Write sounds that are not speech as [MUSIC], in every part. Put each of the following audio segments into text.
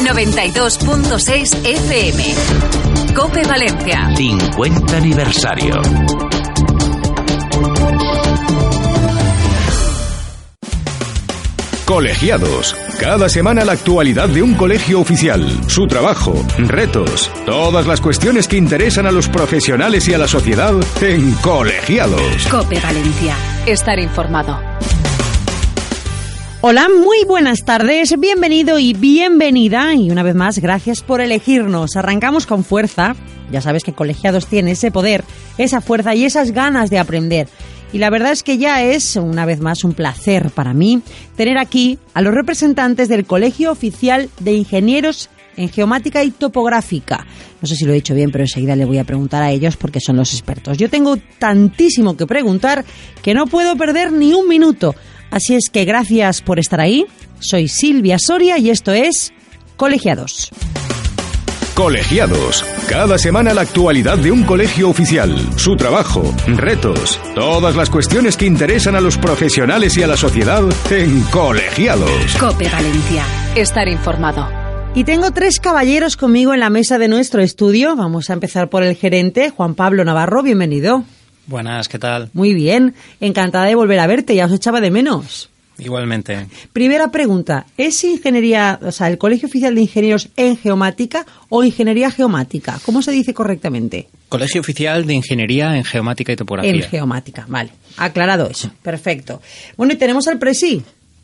92.6 FM. Cope Valencia. 50 aniversario. Colegiados. Cada semana la actualidad de un colegio oficial, su trabajo, retos, todas las cuestiones que interesan a los profesionales y a la sociedad en Colegiados. Cope Valencia. Estar informado. Hola, muy buenas tardes, bienvenido y bienvenida y una vez más gracias por elegirnos. Arrancamos con fuerza, ya sabes que Colegiados tiene ese poder, esa fuerza y esas ganas de aprender. Y la verdad es que ya es, una vez más, un placer para mí tener aquí a los representantes del Colegio Oficial de Ingenieros en Geomática y Topográfica. No sé si lo he dicho bien, pero enseguida le voy a preguntar a ellos porque son los expertos. Yo tengo tantísimo que preguntar que no puedo perder ni un minuto. Así es que gracias por estar ahí. Soy Silvia Soria y esto es Colegiados. Colegiados. Cada semana la actualidad de un colegio oficial, su trabajo, retos, todas las cuestiones que interesan a los profesionales y a la sociedad en Colegiados. Cope Valencia. Estar informado. Y tengo tres caballeros conmigo en la mesa de nuestro estudio. Vamos a empezar por el gerente, Juan Pablo Navarro. Bienvenido. Buenas, ¿qué tal? Muy bien, encantada de volver a verte, ya os echaba de menos. Igualmente. Primera pregunta, ¿es ingeniería, o sea, el Colegio Oficial de Ingenieros en Geomática o Ingeniería Geomática? ¿Cómo se dice correctamente? Colegio Oficial de Ingeniería en Geomática y Topografía. En Geomática, vale. Aclarado eso, perfecto. Bueno, y tenemos al presi,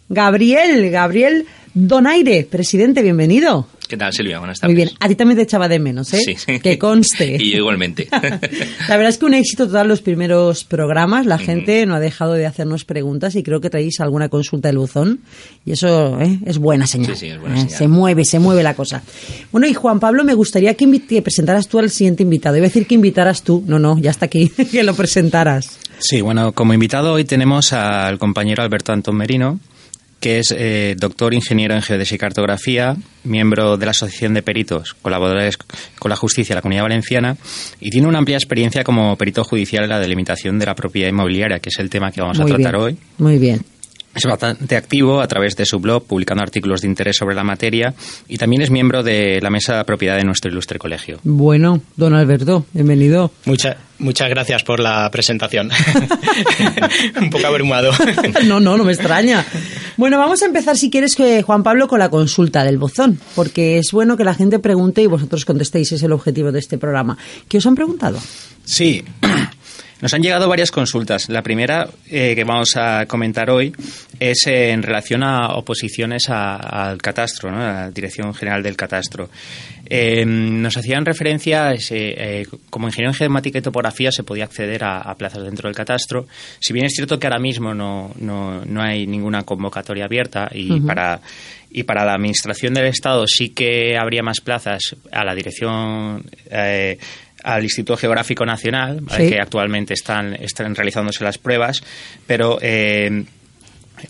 Gabriel, Gabriel Donaire, presidente, bienvenido. ¿Qué tal, Silvia? Buenas tardes. Muy bien, a ti también te echaba de menos, ¿eh? Sí. Que conste. [LAUGHS] y yo igualmente. [LAUGHS] La verdad es que un éxito total los primeros programas. La gente no ha dejado de hacernos preguntas y creo que traéis alguna consulta del buzón. Y eso ¿eh? es buena señal. Sí, sí, es buena ¿eh? señal. Se mueve, se mueve la cosa. Bueno, y Juan Pablo, me gustaría que presentaras tú al siguiente invitado. Iba a decir que invitaras tú. No, no, ya está aquí. [LAUGHS] que lo presentaras. Sí, bueno, como invitado hoy tenemos al compañero Alberto Antón Merino, que es eh, doctor ingeniero en geodesia y cartografía, miembro de la Asociación de Peritos, colaboradores con la justicia de la Comunidad Valenciana, y tiene una amplia experiencia como perito judicial en la delimitación de la propiedad inmobiliaria, que es el tema que vamos a tratar bien. hoy. Muy bien. Es bastante activo a través de su blog, publicando artículos de interés sobre la materia, y también es miembro de la mesa de propiedad de nuestro ilustre colegio. Bueno, don Alberto, bienvenido. Mucha- muchas gracias por la presentación. [LAUGHS] Un poco abrumado. [LAUGHS] No, no, no me extraña. Bueno, vamos a empezar, si quieres, que Juan Pablo, con la consulta del bozón, porque es bueno que la gente pregunte y vosotros contestéis, es el objetivo de este programa. ¿Qué os han preguntado? Sí. Nos han llegado varias consultas. La primera eh, que vamos a comentar hoy es eh, en relación a oposiciones a- al catastro, ¿no? a la Dirección General del Catastro. Eh, nos hacían referencia, a ese, eh, como ingeniero en geomática y topografía se podía acceder a, a plazas dentro del catastro. Si bien es cierto que ahora mismo no, no, no hay ninguna convocatoria abierta y para y para la administración del Estado sí que habría más plazas a la dirección eh, al Instituto Geográfico Nacional, ¿vale? Sí. que actualmente están, están realizándose las pruebas, pero eh,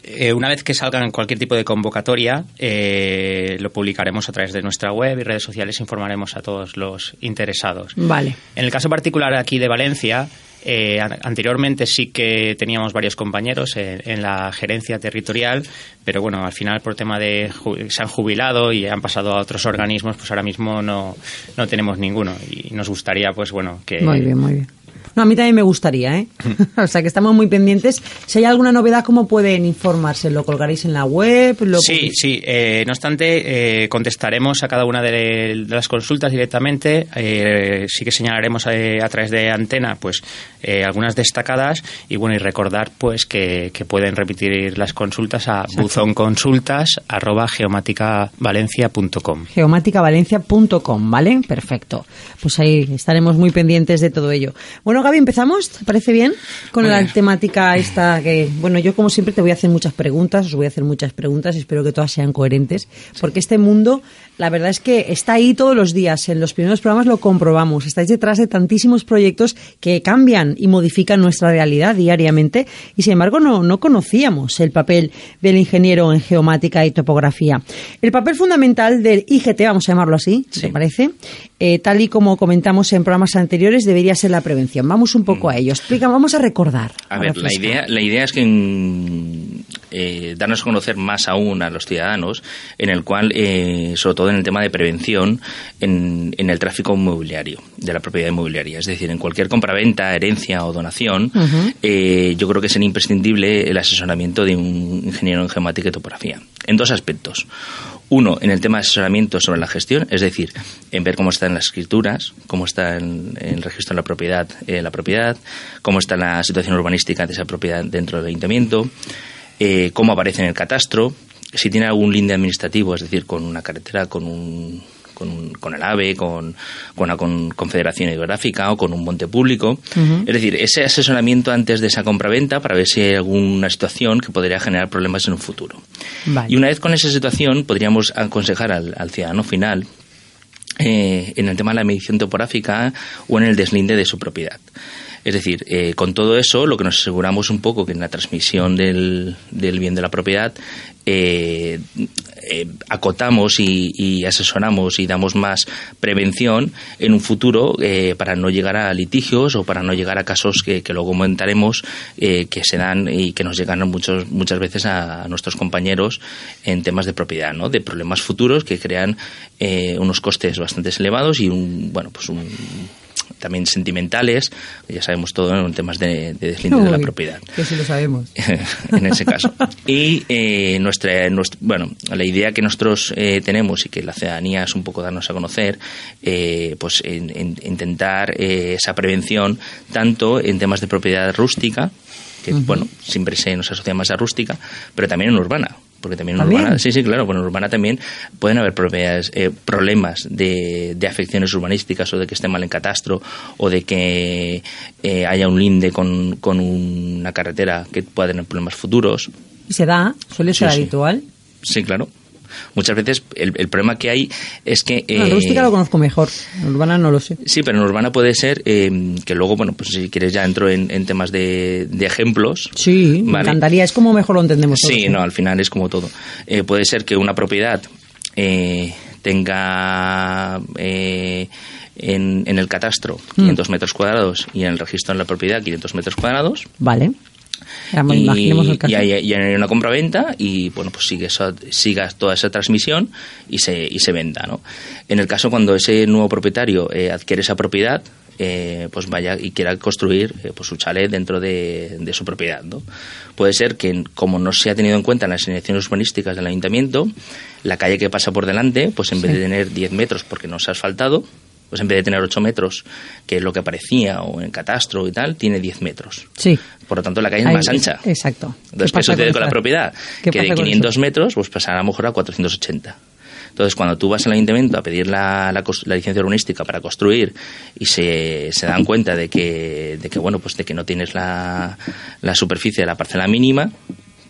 eh, una vez que salgan cualquier tipo de convocatoria, eh, lo publicaremos a través de nuestra web y redes sociales, informaremos a todos los interesados. Vale. En el caso particular aquí de Valencia, eh, an- anteriormente sí que teníamos varios compañeros en, en la gerencia territorial, pero bueno, al final por tema de se han jubilado y han pasado a otros organismos, pues ahora mismo no, no tenemos ninguno y nos gustaría, pues bueno, que Muy bien, muy bien. No, a mí también me gustaría, ¿eh? [LAUGHS] o sea, que estamos muy pendientes. Si hay alguna novedad, ¿cómo pueden informarse? ¿Lo colgaréis en la web? ¿Lo Sí, sí. eh, no obstante, eh, contestaremos a cada una de, las consultas directamente. Eh, sí que señalaremos a través de antena, pues, algunas destacadas y bueno, y recordar, pues, que, que pueden repetir las consultas a buzonconsultas@geomaticavalencia.com. geomáticavalencia.com, ¿vale? Perfecto. Pues ahí estaremos muy pendientes de todo ello. Bueno, Bueno, Gaby, empezamos, ¿te parece bien? Con la temática esta que, bueno, yo como siempre te voy a hacer muchas preguntas, os voy a hacer muchas preguntas, espero que todas sean coherentes, porque este mundo, la verdad es que está ahí todos los días, en los primeros programas lo comprobamos, estáis detrás de tantísimos proyectos que cambian y modifican nuestra realidad diariamente, y sin embargo no, no conocíamos el papel del ingeniero en geomática y topografía. El papel fundamental del IGT, vamos a llamarlo así, ¿te parece? Eh, tal y como comentamos en programas anteriores, debería ser la prevención. Vamos un poco a ello. Explica, vamos a recordar. A ver, la idea, la idea es que mm, eh, darnos a conocer más aún a los ciudadanos, en el cual, eh, sobre todo en el tema de prevención, en, en el tráfico inmobiliario, de la propiedad inmobiliaria. Es decir, en cualquier compraventa, herencia o donación, eh, yo creo que es imprescindible el asesoramiento de un ingeniero en geomática y topografía. En dos aspectos. Uno, en el tema de asesoramiento sobre la gestión, es decir, en ver cómo están las escrituras, cómo está en, en el registro de la propiedad, eh, la propiedad, cómo está la situación urbanística de esa propiedad dentro del ayuntamiento, eh, cómo aparece en el catastro, si tiene algún linde administrativo, es decir, con una carretera, con un con, el AVE, con, con una con- confederación hidrográfica o con un monte público. Es decir, ese asesoramiento antes de esa compraventa para ver si hay alguna situación que podría generar problemas en un futuro. Vale. Y una vez con esa situación, podríamos aconsejar al, al ciudadano final eh, en el tema de la medición topográfica o en el deslinde de su propiedad. Es decir, eh, con todo eso, lo que nos aseguramos un poco que en la transmisión del, del bien de la propiedad eh, eh, acotamos y, y asesoramos y damos más prevención en un futuro eh, para no llegar a litigios o para no llegar a casos que, que luego comentaremos eh, que se dan y que nos llegan muchos, muchas veces a, nuestros compañeros en temas de propiedad, ¿no? de problemas futuros que crean eh, unos costes bastante elevados y un, bueno, pues un, también sentimentales, ya sabemos todo en temas de, de deslinde de la propiedad Que sí lo sabemos. [LAUGHS] en ese caso. Y eh, nuestra, nuestra- bueno, la idea que nosotros eh, tenemos y que la ciudadanía es un poco darnos a conocer, eh, pues en- en- intentar eh, esa prevención tanto en temas de propiedad rústica, que bueno, siempre se nos asocia más a rústica, pero también en urbana. Porque también en urbana, sí, sí, claro, bueno, en urbana también pueden haber eh, problemas de, de afecciones urbanísticas o de que esté mal en catastro o de que eh, haya un linde con, con una carretera que pueda tener problemas futuros. Y se da, suele ser sí. habitual. Sí, claro. Muchas veces el, el problema que hay es que... En eh, rústica lo conozco mejor, en urbana no lo sé. Sí, pero en urbana puede ser eh, que luego, bueno, pues si quieres ya entro en, en temas de, de ejemplos. Sí, me Vale. encantaría, es como mejor lo entendemos todos, Sí, no, al final es como todo. Eh, puede ser que una propiedad eh, tenga eh, en, en el catastro Mm. 500 metros cuadrados y en el registro de la propiedad 500 metros cuadrados. Vale. Y, imaginemos el caso. y hay, y hay una compraventa y bueno pues sigue esa- siga toda esa transmisión y se, y se venda ¿no? en el caso cuando ese nuevo propietario eh, adquiere esa propiedad eh, pues vaya y quiera construir eh, pues su chalet dentro de, de su propiedad ¿no? puede ser que como no se ha tenido en cuenta en las iniciaciones urbanísticas del ayuntamiento la calle que pasa por delante pues en vez de tener 10 metros porque no se ha asfaltado pues en vez de tener 8 metros que es lo que aparecía o en catastro y tal tiene 10 metros Sí. por lo tanto, la calle es más ancha. Exacto. Entonces, ¿qué, sucede con con la propiedad? ¿Qué Que de con 500 eso? metros, pues pasará a lo mejor a 480. Entonces, cuando tú vas al ayuntamiento a pedir la, la, cos- la licencia urbanística para construir y se, se dan cuenta de que, de que, bueno, pues de que no tienes la, la superficie de la parcela mínima,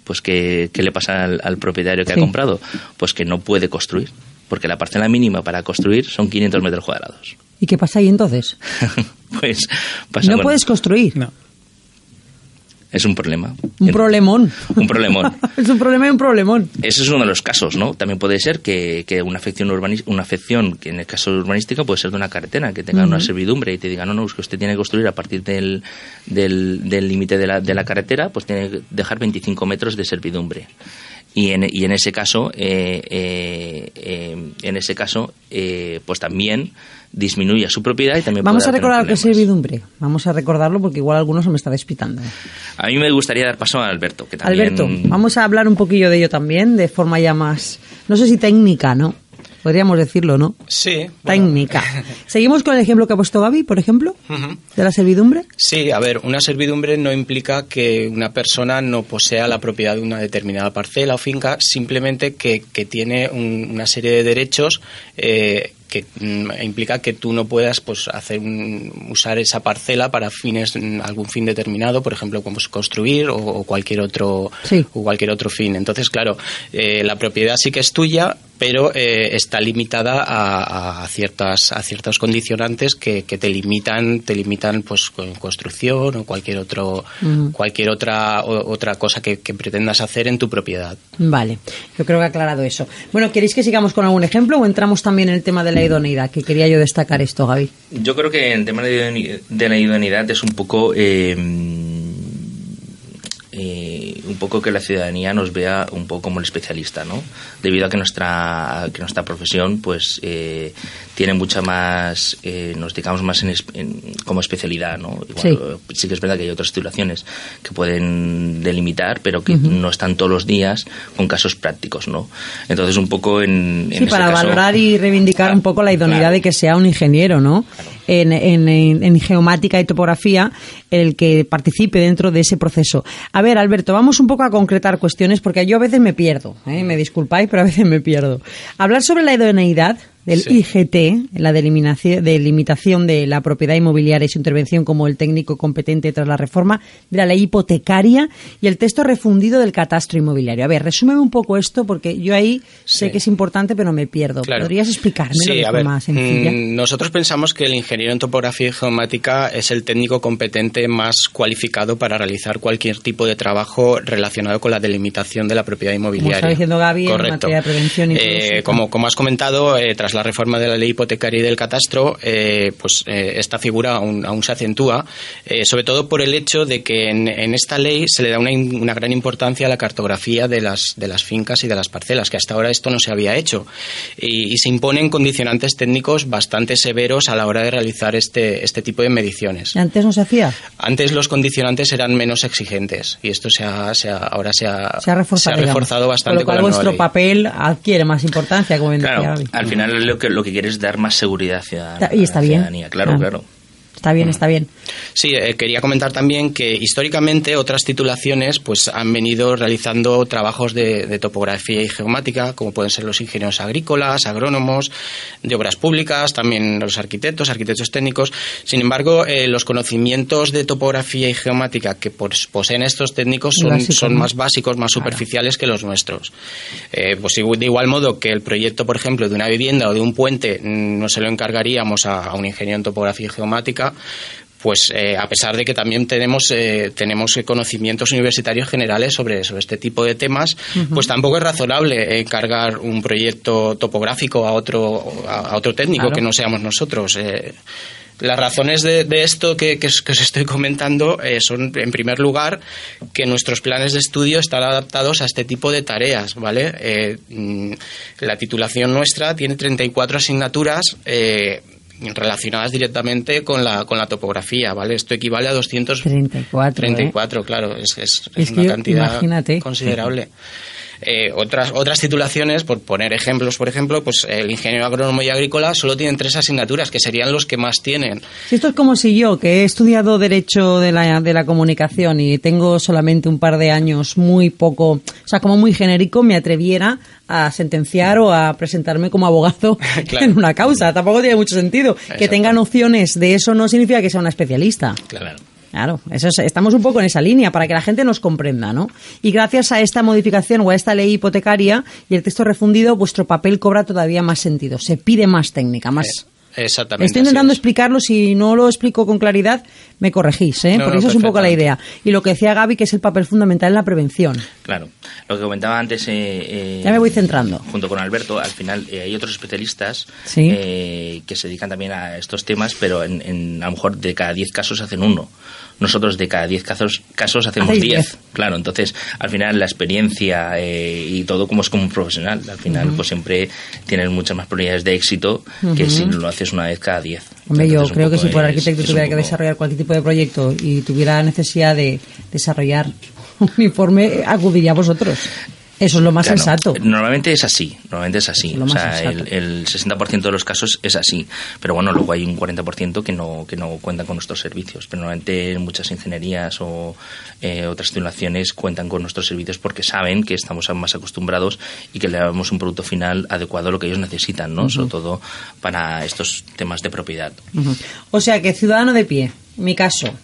pues ¿qué, qué le pasa al, al propietario que Sí. ha comprado? Pues que no puede construir. Porque la parcela mínima para construir son 500 metros cuadrados. ¿Y qué pasa ahí entonces? [LAUGHS] pues pasa No puedes construir. No. Es un problema. Un En- problemón. Un problemón. [LAUGHS] es un problema y un problemón. Ese es uno de los casos, ¿no? También puede ser que, que una afección urbanis- una afección que en el caso urbanístico puede ser de una carretera, que tenga una servidumbre y te diga, no, no, es que usted tiene que construir a partir del del del límite de, la, de la carretera, pues tiene que dejar 25 metros de servidumbre. Y en, y en ese caso, eh, eh, eh, en ese caso, eh, pues también disminuye su propiedad y también Vamos a recordar lo que es servidumbre. Vamos a recordarlo porque igual algunos se me está despitando. A mí me gustaría dar paso a Alberto, que también... Alberto, vamos a hablar un poquillo de ello también, de forma ya más, no sé si técnica, ¿no? Podríamos decirlo, ¿no? Sí. bueno. Técnica. [LAUGHS] Seguimos con el ejemplo que ha puesto Gaby, por ejemplo, de la servidumbre. Sí, a ver, una servidumbre no implica que una persona no posea la propiedad de una determinada parcela o finca, simplemente que, que tiene un- una serie de derechos eh, que mm, implica que tú no puedas pues hacer un- usar esa parcela para fines mm, algún fin determinado, por ejemplo, como construir o, o cualquier otro Sí. o cualquier otro fin. Entonces, claro, eh, la propiedad sí que es tuya, pero eh, está limitada a, a ciertas a ciertos condicionantes que, que te limitan te limitan pues con construcción o cualquier otro cualquier otra o- otra cosa que, que pretendas hacer en tu propiedad. Vale, yo creo que ha aclarado eso. Bueno, ¿queréis que sigamos con algún ejemplo o entramos también en el tema de la idoneidad? Que quería yo destacar esto, Gaby. Yo creo que el tema de la idoneidad es un poco eh, eh, un poco que la ciudadanía nos vea un poco como el especialista, ¿no? Debido a que nuestra que nuestra profesión pues eh, tiene mucha más eh, nos dedicamos más en, en- como especialidad, ¿no? Igual, Sí. eh, sí que es verdad que hay otras titulaciones que pueden delimitar, pero que no están todos los días con casos prácticos, ¿no? Entonces un poco en, en Sí, este para caso- valorar y reivindicar Claro, un poco la idoneidad claro. de que sea un ingeniero, ¿no? En- en- en geomática y topografía, el que participe dentro de ese proceso. A ver, Alberto, vamos un poco a concretar cuestiones porque yo a veces me pierdo, ¿eh? me disculpáis, pero a veces me pierdo. Hablar sobre la idoneidad del Sí. IGT, la delimitación, delimitación de la propiedad inmobiliaria y su intervención como el técnico competente tras la reforma de la ley hipotecaria y el texto refundido del catastro inmobiliario. A ver, resúmeme un poco esto porque yo ahí sé Sí. que es importante pero me pierdo. Claro. ¿Podrías explicármelo Sí, de a ver, forma sencilla? mm, nosotros pensamos que el ingeniero en topografía y geomática es el técnico competente más cualificado para realizar cualquier tipo de trabajo relacionado con la delimitación de la propiedad inmobiliaria. está diciendo Gaby, en Correcto. materia de prevención y Eh, como, como has comentado, eh, tras la reforma de la ley hipotecaria y del catastro, eh, pues eh, esta figura aún, aún se acentúa, eh, sobre todo por el hecho de que en, en esta ley se le da una, una gran importancia a la cartografía de las, de las fincas y de las parcelas, que hasta ahora esto no se había hecho. Y, y se imponen condicionantes técnicos bastante severos a la hora de realizar este, este tipo de mediciones. ¿Y ¿Antes no se hacía? Antes los condicionantes eran menos exigentes y esto se ha, se ha- ahora se ha, Se ha reforzado, se reforzado bastante Con lo cual con la nueva vuestro ley. papel adquiere más importancia, como bien Claro, al final lo que, lo que quieres es dar más seguridad ciudadana. Y está a la bien. ciudadanía. Claro, Ah. claro. Está bien, está bien. Sí, eh, quería comentar también que históricamente otras titulaciones pues han venido realizando trabajos de, de topografía y geomática, como pueden ser los ingenieros agrícolas, agrónomos, de obras públicas, también los arquitectos, arquitectos técnicos. Sin embargo, eh, los conocimientos de topografía y geomática que pos- poseen estos técnicos son, básicos, son ¿no? más básicos, más Claro. superficiales que los nuestros. Eh, pues de igual modo que el proyecto, por ejemplo, de una vivienda o de un puente mm, no se lo encargaríamos a, a un ingeniero en topografía y geomática, pues eh, a pesar de que también tenemos eh, tenemos conocimientos universitarios generales sobre, sobre este tipo de temas, pues tampoco es razonable encargar un proyecto topográfico a otro a, a otro técnico Claro. que no seamos nosotros. Eh, las razones de, de esto que, que os, que os estoy comentando eh, son, en primer lugar, que nuestros planes de estudio están adaptados a este tipo de tareas, ¿vale? Mm, la titulación nuestra tiene 34 asignaturas relacionadas directamente con la, con la topografía, ¿vale? Esto equivale a 234, 34. ¿eh? 34, claro, es, es- Es es que una cantidad imagínate. considerable. Eh, otras otras titulaciones, por poner ejemplos, por ejemplo, pues el ingeniero agrónomo y agrícola solo tienen tres asignaturas, que serían los que más tienen. Si esto es como si yo, que he estudiado Derecho de la, de la Comunicación y tengo solamente un par de años muy poco, o sea, como muy genérico, me atreviera a sentenciar o a presentarme como abogado [LAUGHS] Claro. en una causa. Tampoco tiene mucho sentido. Que tenga nociones de eso no significa que sea una especialista. Claro. Claro, eso es- estamos un poco en esa línea para que la gente nos comprenda, ¿no? Y gracias a esta modificación o a esta ley hipotecaria y el texto refundido, vuestro papel cobra todavía más sentido. Se pide más técnica, más. Exactamente. Estoy intentando es. explicarlo, si no lo explico con claridad, me corregís, ¿eh? No, Porque no, eso es un poco la idea. Y lo que decía Gaby, que es el papel fundamental en la prevención. Claro, lo que comentaba antes. eh, eh, Ya me voy centrando. Junto con Alberto, al final eh, hay otros especialistas Sí. eh, que se dedican también a estos temas, pero en, en- a lo mejor de cada 10 casos hacen uno. Nosotros de cada 10 casos, casos hacemos Hacéis 10. 10. Claro, entonces al final la experiencia eh, y todo como es como un profesional, al final pues siempre tienes muchas más probabilidades de éxito que si lo haces una vez cada 10. Hombre, yo Entonces, creo que si por arquitecto es tuviera que desarrollar cualquier tipo de proyecto y tuviera necesidad de desarrollar un informe, acudiría a vosotros. Eso es lo más Claro, sensato. Normalmente es así, normalmente es así. Es O sea, el, el 60% de los casos es así. Pero bueno, luego hay un 40% que no, que no cuentan con nuestros servicios. Pero normalmente muchas ingenierías o eh, otras titulaciones cuentan con nuestros servicios porque saben que estamos más acostumbrados y que le damos un producto final adecuado a lo que ellos necesitan, ¿no? Sobre todo para estos temas de propiedad. O sea que ciudadano de pie, mi caso,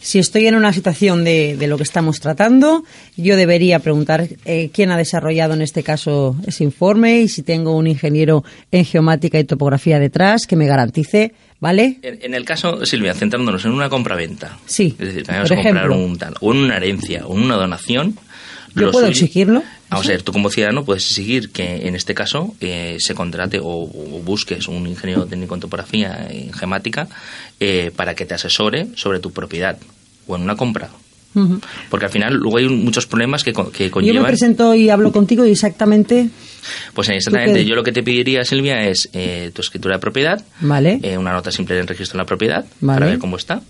si estoy en una situación de, de lo que estamos tratando, yo debería preguntar eh, quién ha desarrollado en este caso ese informe y si tengo un ingeniero en geomática y topografía detrás que me garantice, ¿vale? En, en el caso, Silvia, centrándonos en una compraventa, Sí, es decir, vamos a comprar un tal, o en una herencia, o en una donación, ¿Yo lo puedo suyo- exigirlo? Vamos a ver, tú como ciudadano puedes exigir que en este caso eh, se contrate o, o busques un ingeniero técnico en topografía en gemática eh, para que te asesore sobre tu propiedad o en una compra. Porque al final luego hay muchos problemas que, que Yo me conllevan. presento y hablo contigo y exactamente, Pues eh, exactamente, yo lo que te pediría, Silvia, es eh, tu escritura de propiedad, ¿vale? eh, una nota simple del registro de la propiedad Vale. para ver cómo está.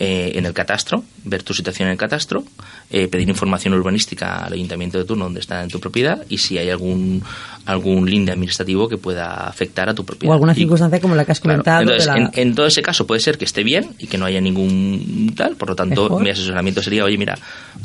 Eh, en el catastro, ver tu situación en el catastro, eh, pedir información urbanística al ayuntamiento de turno donde está en tu propiedad y si hay algún algún linde administrativo que pueda afectar a tu propiedad. o alguna Y- circunstancia como la que has Claro. comentado. Entonces, la- en, en todo ese caso puede ser que esté bien y que no haya ningún tal, por lo tanto, Mejor. mi asesoramiento sería, oye, mira,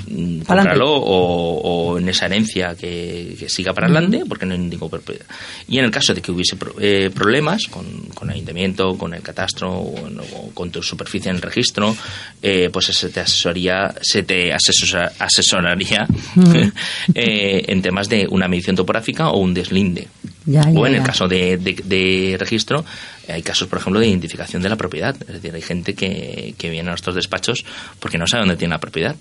mm, cómpralo o, o en esa herencia que, que siga para adelante, porque no hay ningún propiedad. Y en el caso de que hubiese pro- eh, problemas con, con el ayuntamiento, con el catastro o, o con tu superficie en el registro, eh, pues se te asesoría, se te asesora- asesoraría [LAUGHS] eh, en temas de una medición topográfica o un deslinde. Ya, ya, o en el ya. caso de, de- de registro, hay casos, por ejemplo, de identificación de la propiedad. Es decir, hay gente que, que viene a nuestros despachos porque no sabe dónde tiene la propiedad.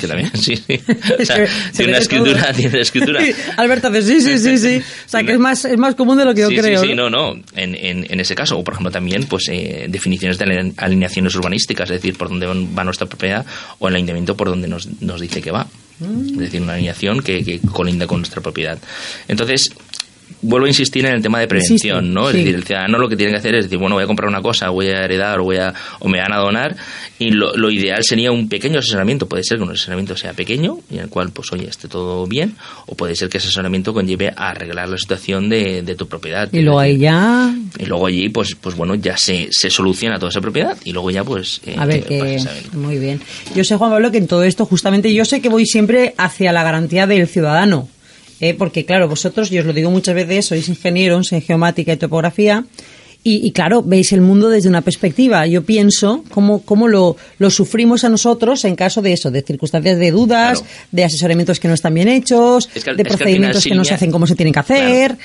Que también, [LAUGHS] sí, sí. [LAUGHS] O sea, Se- se tiene una escritura, tiene una escritura. [LAUGHS] Alberto hace, sí, sí, sí, sí. O sea, que es más, es más común de lo que yo sí, creo. Sí, sí, no, no. En, en, en ese caso, o por ejemplo también, pues eh, definiciones de aline- alineaciones urbanísticas, es decir, por dónde va nuestra propiedad o el ayuntamiento por donde nos, nos dice que va. Es decir, una alineación que, que colinda con nuestra propiedad. Entonces, vuelvo a insistir en el tema de prevención, ¿no? Es sí. decir, el ciudadano lo que tiene que hacer es decir, bueno, voy a comprar una cosa, voy a heredar o, voy a, o me van a donar y lo, lo ideal sería un pequeño asesoramiento. Puede ser que un asesoramiento sea pequeño y en el cual, pues, oye, esté todo bien o puede ser que ese asesoramiento conlleve a arreglar la situación de, de tu propiedad. Y luego ahí ya, y luego allí, pues, pues bueno, ya se, se soluciona toda esa propiedad y luego ya, pues... eh, a ver, que saben. muy bien. Yo sé, Juan Pablo, que en todo esto, justamente, yo sé que voy siempre hacia la garantía del ciudadano. ¿Eh? Porque, claro, vosotros, yo os lo digo muchas veces, sois ingenieros en geomática y topografía. Y, y, claro, veis el mundo desde una perspectiva. Yo pienso cómo, cómo lo, lo sufrimos a nosotros en caso de eso, de circunstancias de dudas, Claro. de asesoramientos que no están bien hechos, Es que al- de que procedimientos que no se hacen como se tienen que hacer,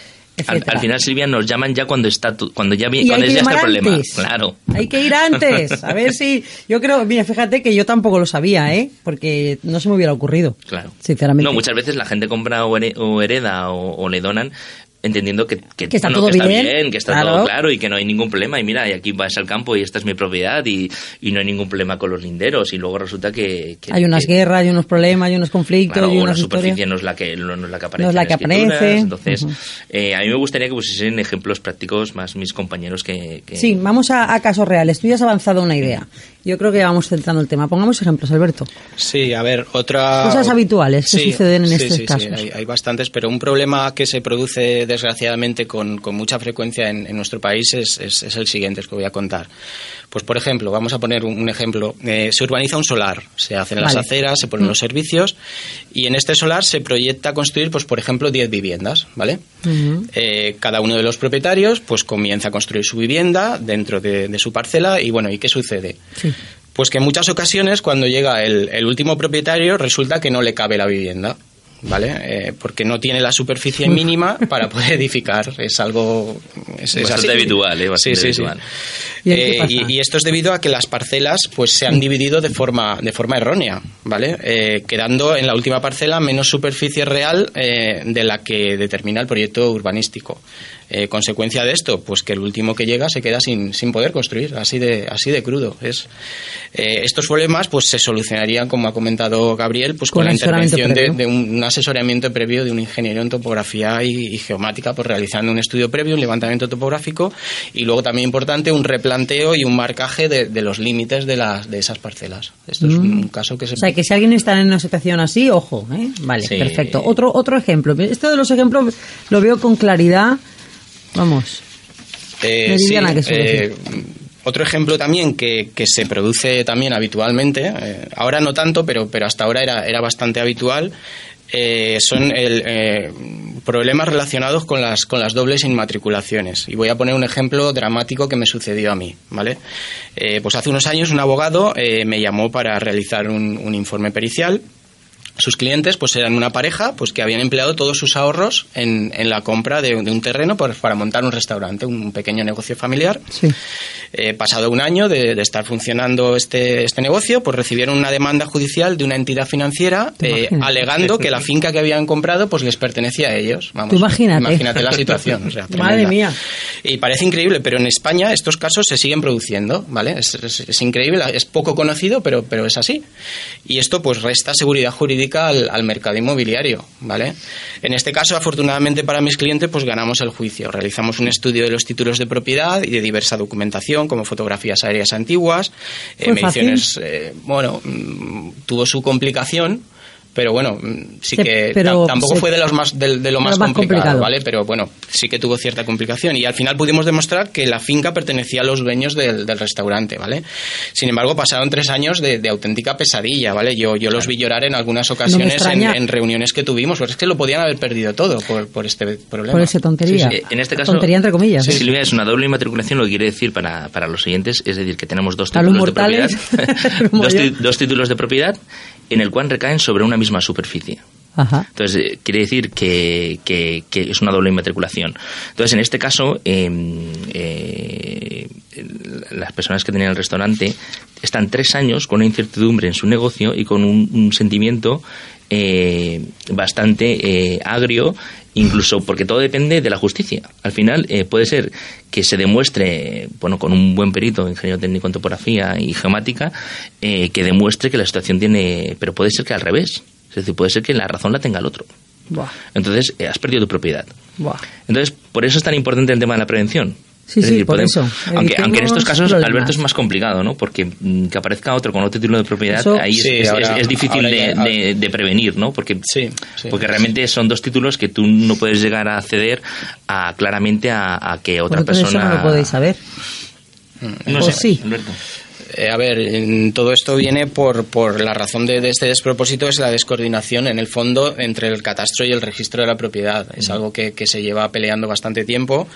Al, final, Silvia, nos llaman ya cuando está tu- cuando ya, vi- cuando ya está el problema. antes. Claro. Hay que ir antes. [LAUGHS] A ver si. Yo creo. Mira, fíjate que yo tampoco lo sabía, ¿eh? Porque no se me hubiera ocurrido. Claro. Sinceramente. No, muchas veces la gente compra o, here- o hereda o, o le donan entendiendo que, que, Que está bueno, todo que está bien, que está claro. todo claro y que no hay ningún problema. Y mira, y aquí vas al campo y esta es mi propiedad y, y no hay ningún problema con los linderos. Y luego resulta que... que- hay unas guerras, hay unos problemas, hay unos conflictos, Claro, hay la superficie no es la que no, no es la que aparece. No es la en que escrituras. aparece. Entonces, eh, a mí me gustaría que pusiesen ejemplos prácticos más mis compañeros que... que- Sí, vamos a, a casos reales. Tú ya has avanzado una idea. Yo creo que vamos centrando el tema. Pongamos ejemplos, Alberto. Sí, a ver, otra... Cosas habituales que suceden en sí, estos sí, sí, casos. hay, hay bastantes, pero un problema que se produce desgraciadamente con, con mucha frecuencia en, en nuestro país es, es- es el siguiente, es que voy a contar. Pues, por ejemplo, vamos a poner un, un ejemplo. Eh, se urbaniza un solar, se hacen las aceras, se ponen Mm. los servicios y en este solar se proyecta construir, pues, por ejemplo, 10 viviendas, ¿vale? Eh, cada uno de los propietarios pues comienza a construir su vivienda dentro de, de su parcela y bueno, ¿y qué sucede? Sí. Pues que en muchas ocasiones cuando llega el, el último propietario resulta que no le cabe la vivienda. ¿Vale? Eh, porque no tiene la superficie mínima [LAUGHS] para poder edificar. Es algo. Es, es Bastante así. habitual, ¿eh? Bastante Sí, sí, sí. habitual. ¿Y ahí qué Eh, y, y esto es debido a que las parcelas pues se han dividido de forma de forma errónea, ¿vale? Eh, quedando en la última parcela menos superficie real eh, de la que determina el proyecto urbanístico. Eh, consecuencia de esto, pues que el último que llega se queda sin, sin poder construir, así de, así de crudo. Es, eh, estos problemas pues se solucionarían, como ha comentado Gabriel, pues con, Con la intervención de, un, asesoramiento previo de un ingeniero en topografía y, y geomática, pues realizando un estudio previo, un levantamiento topográfico y luego también importante un replanteo y un marcaje de, de los límites de, las, de esas parcelas. Esto es un caso que se Mm. O sea, que si alguien está en una situación así, ojo, ¿eh? Vale, Sí. perfecto. Otro, otro ejemplo. Esto de los ejemplos lo veo con claridad. Vamos. Eh, sí, que eh, otro ejemplo también que, que se produce también habitualmente, eh, ahora no tanto, pero, pero hasta ahora era, era bastante habitual, eh, son el, eh, problemas relacionados con las, con las dobles inmatriculaciones. Y voy a poner un ejemplo dramático que me sucedió a mí. ¿vale? Eh, pues hace unos años un abogado me llamó para realizar un, un informe pericial sus clientes pues eran una pareja pues que habían empleado todos sus ahorros en, en la compra de, de un terreno para montar un restaurante, un pequeño negocio familiar. Sí. Eh, pasado un año de, de estar funcionando este, este negocio, pues recibieron una demanda judicial de una entidad financiera ¿Te eh, alegando que la finca que habían comprado pues les pertenecía a ellos. Vamos, imagínate. imagínate la situación. o sea, [LAUGHS] Madre mía. Y parece increíble, pero en España estos casos se siguen produciendo, ¿vale? Es, es- es increíble, es poco conocido, pero, pero es así. Y esto pues resta seguridad jurídica al, al mercado inmobiliario, ¿vale? En este caso, afortunadamente para mis clientes, pues ganamos el juicio. Realizamos un estudio de los títulos de propiedad y de diversa documentación, como fotografías aéreas antiguas, eh, ¿Fue mediciones, eh, bueno, mm, tuvo su complicación. Pero bueno, mm, sí Se- que pero tampoco se- fue de, los más, de, de lo más, complicado, complicado. ¿vale? Pero bueno, sí que tuvo cierta complicación. Y al final pudimos demostrar que la finca pertenecía a los dueños del, del restaurante, ¿vale? Sin embargo, pasaron tres años de, de auténtica pesadilla, ¿vale? Yo, yo los vi llorar en algunas ocasiones en, reuniones que tuvimos, pero es que lo podían haber perdido todo por, por este problema. Por esa tontería. En este caso, Tontería entre comillas. sí. Silvia, es una doble inmatriculación, lo que quiere decir para, para los oyentes, es decir, que tenemos dos títulos de propiedad, [LAUGHS] [LAUGHS] dos títulos de propiedad en el cual recaen sobre una misma superficie. Ajá. Entonces, eh, quiere decir que, que- que es una doble inmatriculación. Entonces, en este caso, eh, eh, las personas que tenían el restaurante están tres años con una incertidumbre en su negocio y con un, un sentimiento eh, bastante eh, agrio, incluso porque todo depende de la justicia. Al final, eh, puede ser que se demuestre, bueno, con un buen perito, ingeniero técnico en topografía y geomática, que demuestre que la situación tiene. Pero puede ser que al revés. Es decir, puede ser que la razón la tenga el otro. Buah, Entonces, eh, has perdido tu propiedad. buah. Entonces, por eso es tan importante el tema de la prevención. Sí, Es sí, por eso. Aunque, aunque en estos casos, problemas. Alberto, es más complicado, ¿no? Porque mm, que aparezca otro con otro título de propiedad, Eso- ahí es- Sí, es, ahora- es- es difícil de, ya- de- de prevenir, ¿no? Porque, Sí, sí. porque realmente son dos títulos que tú no puedes llegar a acceder a, claramente a, a que otra Vosotros persona... eso no lo podéis saber. No ¿O sé, sí? Alberto. Eh, a ver, en- todo esto viene por, por la razón de, de este despropósito, es la descoordinación en el fondo entre el catastro y el registro de la propiedad. Es algo que, que se lleva peleando bastante tiempo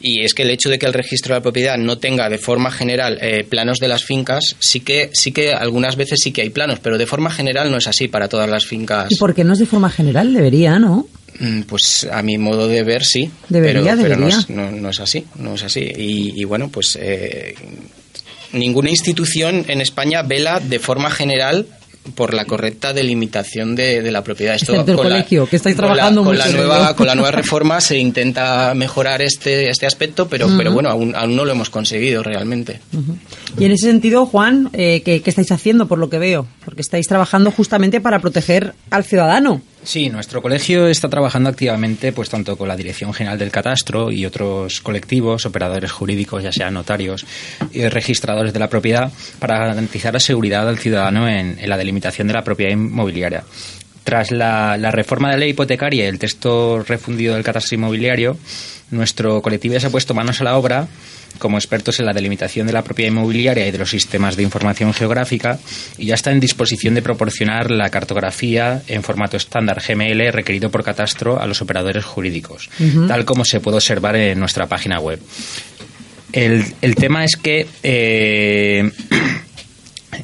y es que el hecho de que el registro de la propiedad no tenga de forma general eh, planos de las fincas, sí que, sí que algunas veces sí que hay planos, pero de forma general no es así para todas las fincas. ¿Y por qué no es de forma general? Debería, ¿no? Mm, Pues a mi modo de ver sí, Debería, pero, pero no, debería. es, no- no es así, no es así. Y, y bueno, pues eh, ninguna institución en España vela de forma general por la correcta delimitación de, de la propiedad. Excepto [LAUGHS] el con la- colegio, que estáis con la- trabajando con la nueva. Con la nueva [LAUGHS] reforma se intenta mejorar este, este aspecto, pero, pero bueno, aún, aún no lo hemos conseguido realmente. Y en ese sentido, Juan, eh, ¿qué, qué estáis haciendo por lo que veo? Porque estáis trabajando justamente para proteger al ciudadano. Sí, nuestro colegio está trabajando activamente, pues tanto con la Dirección General del Catastro y otros colectivos, operadores jurídicos, ya sean notarios y registradores de la propiedad, para garantizar la seguridad del ciudadano en, en la delimitación de la propiedad inmobiliaria. Tras la, la reforma de la ley hipotecaria y el texto refundido del catastro inmobiliario, nuestro colectivo ya se ha puesto manos a la obra como expertos en la delimitación de la propiedad inmobiliaria y de los sistemas de información geográfica y ya está en disposición de proporcionar la cartografía en formato estándar GML requerido por catastro a los operadores jurídicos, tal como se puede observar en nuestra página web. El, el tema es que eh, [CLEARS THROAT]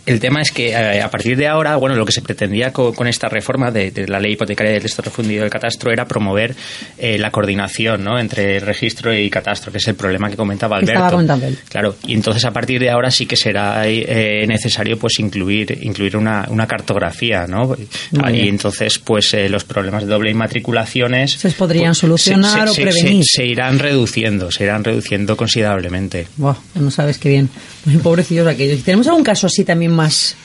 El tema es que eh, a partir de ahora, bueno, lo que se pretendía co- con, esta reforma de, de la ley hipotecaria del texto refundido del catastro era promover eh, la coordinación ¿no? entre registro y catastro, que es el problema que comentaba Alberto. estaba comentando él. Claro, y entonces a partir de ahora sí que será eh, necesario pues incluir incluir una, una cartografía, ¿no? Muy y entonces pues eh, los problemas de doble inmatriculaciones Se podrían pues, solucionar o prevenir. Se, irán reduciendo, se irán reduciendo considerablemente. Buah, no sabes qué bien. Muy pobrecillos aquellos. ¿Tenemos algún caso así también más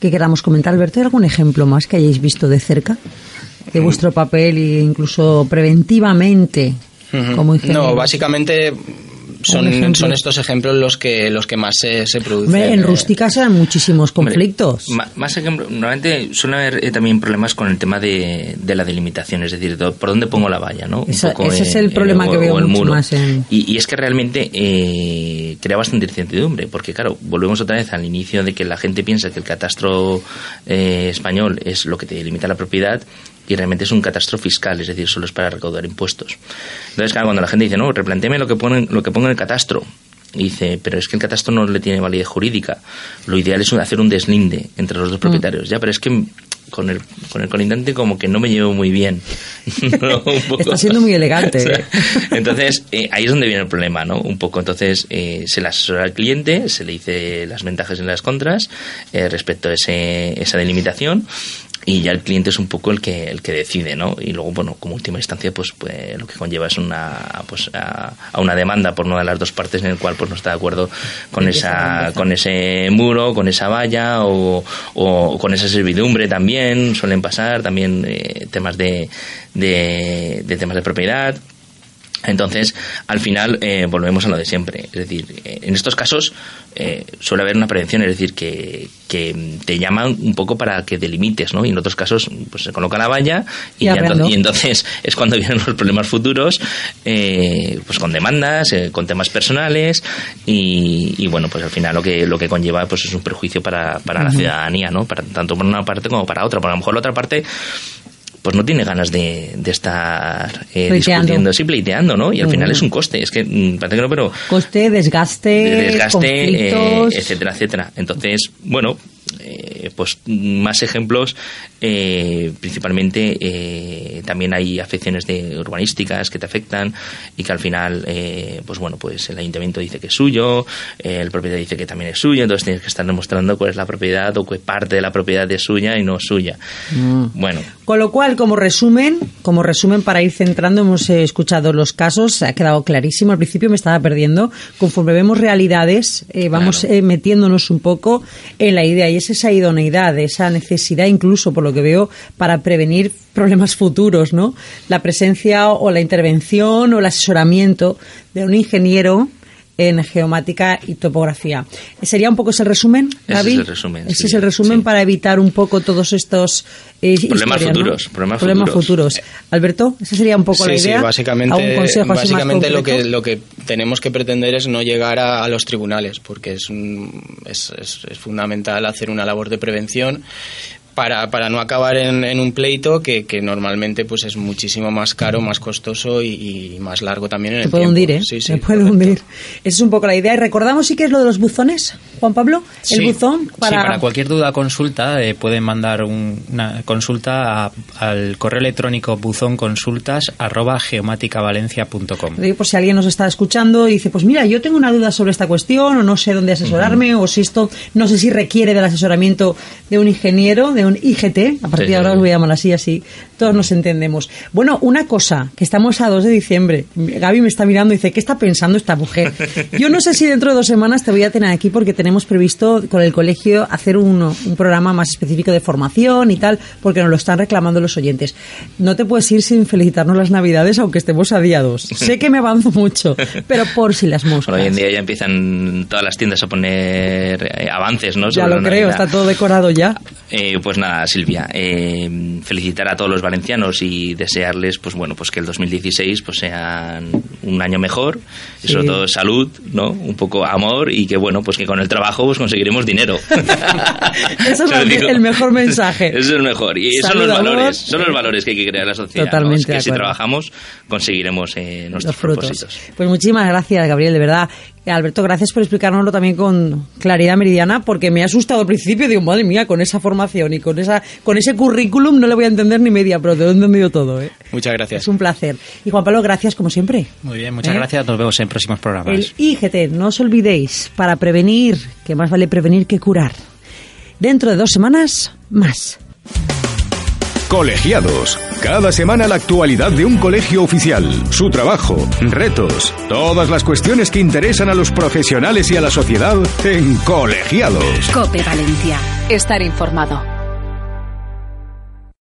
que queramos comentar, Alberto? ¿Hay algún ejemplo más que hayáis visto de cerca? De vuestro papel e incluso preventivamente como ingeniero. No, básicamente son, son estos ejemplos los que los que más se, se producen. Hombre, en rústica se dan muchísimos conflictos. Ma- Más ejemplo, normalmente suele haber eh, también problemas con el tema de, de la delimitación, es decir, por dónde pongo la valla, ¿no? Un Esa- poco, ese es el problema o- que veo mucho muro. más en- Y, y es que realmente eh, crea bastante incertidumbre, porque claro, volvemos otra vez al inicio de que la gente piensa que el catastro eh, español es lo que te delimita la propiedad y realmente es un catastro fiscal, es decir, solo es para recaudar impuestos. Entonces, claro, cuando la gente dice, no, replanteame lo que, pone, lo que pongo en el catastro, y dice, pero es que el catastro no le tiene validez jurídica. Lo ideal es hacer un deslinde entre Mm. los dos propietarios. Ya, pero es que con el, con el colindante como que no me llevo muy bien. [LAUGHS] [LAUGHS] ¿no? Un poco. Está siendo muy elegante. [LAUGHS] ¿eh? Entonces, eh, ahí es donde viene el problema, ¿no? Un poco. Entonces, eh, se le asesora al cliente, se le dice las ventajas y las contras eh, respecto a ese, esa delimitación y ya el cliente es un poco el que el que decide, ¿no? Y luego, bueno, como última instancia, pues, pues lo que conlleva es una pues a, a una demanda por una de las dos partes en el cual pues no está de acuerdo con esa con ese muro, con esa valla o, o con esa servidumbre también suelen pasar también eh, temas de, de, de temas de propiedad. Entonces, al final, eh, volvemos a lo de siempre. Es decir, eh, en estos casos eh, suele haber una prevención, es decir, que, que te llaman un poco para que delimites, ¿no? Y en otros casos, pues se coloca la valla y, ya entonces, y entonces es cuando [LAUGHS] vienen los problemas futuros, eh, pues con demandas, eh, con temas personales y, y, bueno, pues al final lo que lo que conlleva pues es un perjuicio para, para la ciudadanía, ¿no? Para, tanto por una parte como para otra. Porque a lo mejor la otra parte pues no tiene ganas de, de estar eh, discutiendo, sí, pleiteando, ¿no? Y al final es un coste, es que mm, parece que no, pero Coste, desgaste, de desgaste, eh, etcétera, etcétera. Entonces, bueno, eh, pues más ejemplos, eh, principalmente eh, también hay afecciones de urbanísticas que te afectan y que al final, eh, pues bueno, pues el ayuntamiento dice que es suyo, eh, el propietario dice que también es suyo, entonces tienes que estar demostrando cuál es la propiedad o qué parte de la propiedad es suya y no suya. Mm. Bueno, Con lo cual, como resumen, como resumen para ir centrando, hemos eh, escuchado los casos, ha quedado clarísimo. Al principio me estaba perdiendo. Conforme vemos realidades, vamos Claro. metiéndonos un poco en la idea y es esa idoneidad, esa necesidad, incluso por lo que veo, para prevenir problemas futuros, ¿no? La presencia o la intervención o el asesoramiento de un ingeniero en geomática y topografía. ¿Sería un poco ese el resumen, Ese Gaby? es el resumen, Ese sí, es el resumen sí. para evitar un poco todos estos eh, Problemas futuros, problemas futuros. Alberto, esa sería un poco sí, la idea. Sí, básicamente, ¿Algún consejo así más básicamente lo que lo que tenemos que pretender es no llegar a, a los tribunales, porque es, un- es, es- es fundamental hacer una labor de prevención para, para no acabar en, en un pleito que, que normalmente pues es muchísimo más caro, más costoso y, y más largo también en Se el puede tiempo. hundir, ¿eh? Sí, sí, Se puede hundir. Esa es un poco la idea. Y recordamos sí que es lo de los buzones, Juan Pablo. El Sí. buzón para... Sí, para cualquier duda o consulta eh, pueden mandar un- una consulta a- al correo electrónico buzonconsultas arroba geomáticavalencia.com. Por si alguien nos está escuchando y dice, pues mira, yo tengo una duda sobre esta cuestión o no sé dónde asesorarme o si esto, no sé si requiere del asesoramiento de un ingeniero, de un IGT, a partir Sí, de ahora os voy a llamar así, así todos nos entendemos. Bueno, una cosa, que estamos a 2 de diciembre, Gaby me está mirando y dice, ¿qué está pensando esta mujer? [LAUGHS] Yo no sé si dentro de dos semanas te voy a tener aquí porque tenemos previsto con el colegio hacer un, un programa más específico de formación y tal, porque nos lo están reclamando los oyentes. No te puedes ir sin felicitarnos las navidades, aunque estemos a día 2. Sé que me avanzo mucho, pero por si las moscas. Hoy en día ya empiezan todas las tiendas a poner eh, avances, ¿no? ya lo creo, Navidad. está todo decorado ya. Eh, pues nada, Silvia, eh, felicitar a todos los valencianos y desearles, pues bueno, pues que el 2016 pues sean un año mejor, y Sí. sobre todo salud, ¿no? Un poco amor y que bueno, pues que con el trabajo pues conseguiremos dinero. [LAUGHS] Eso es el- digo. el mejor mensaje. Eso es el mejor y son los amor. valores, son los valores que hay que crear en la sociedad. ¿no? Totalmente Es que de si trabajamos conseguiremos eh, nuestros propósitos. Pues muchísimas gracias, Gabriel, de verdad. Eh, Alberto, gracias por explicárnoslo también con claridad meridiana, porque me ha asustado al principio. Digo, madre mía, con esa formación y con esa con ese currículum no le voy a entender ni media, pero te lo he entendido todo. ¿eh? Muchas gracias. Es un placer. Y Juan Pablo, gracias como siempre. Muy bien, muchas ¿Eh? gracias. Nos vemos en próximos programas. El IGT, no os olvidéis, para prevenir, que más vale prevenir que curar. Dentro de dos semanas, más. Colegiados. Cada semana la actualidad de un colegio oficial, su trabajo, retos, todas las cuestiones que interesan a los profesionales y a la sociedad en Colegiados. Cope Valencia. Estar informado.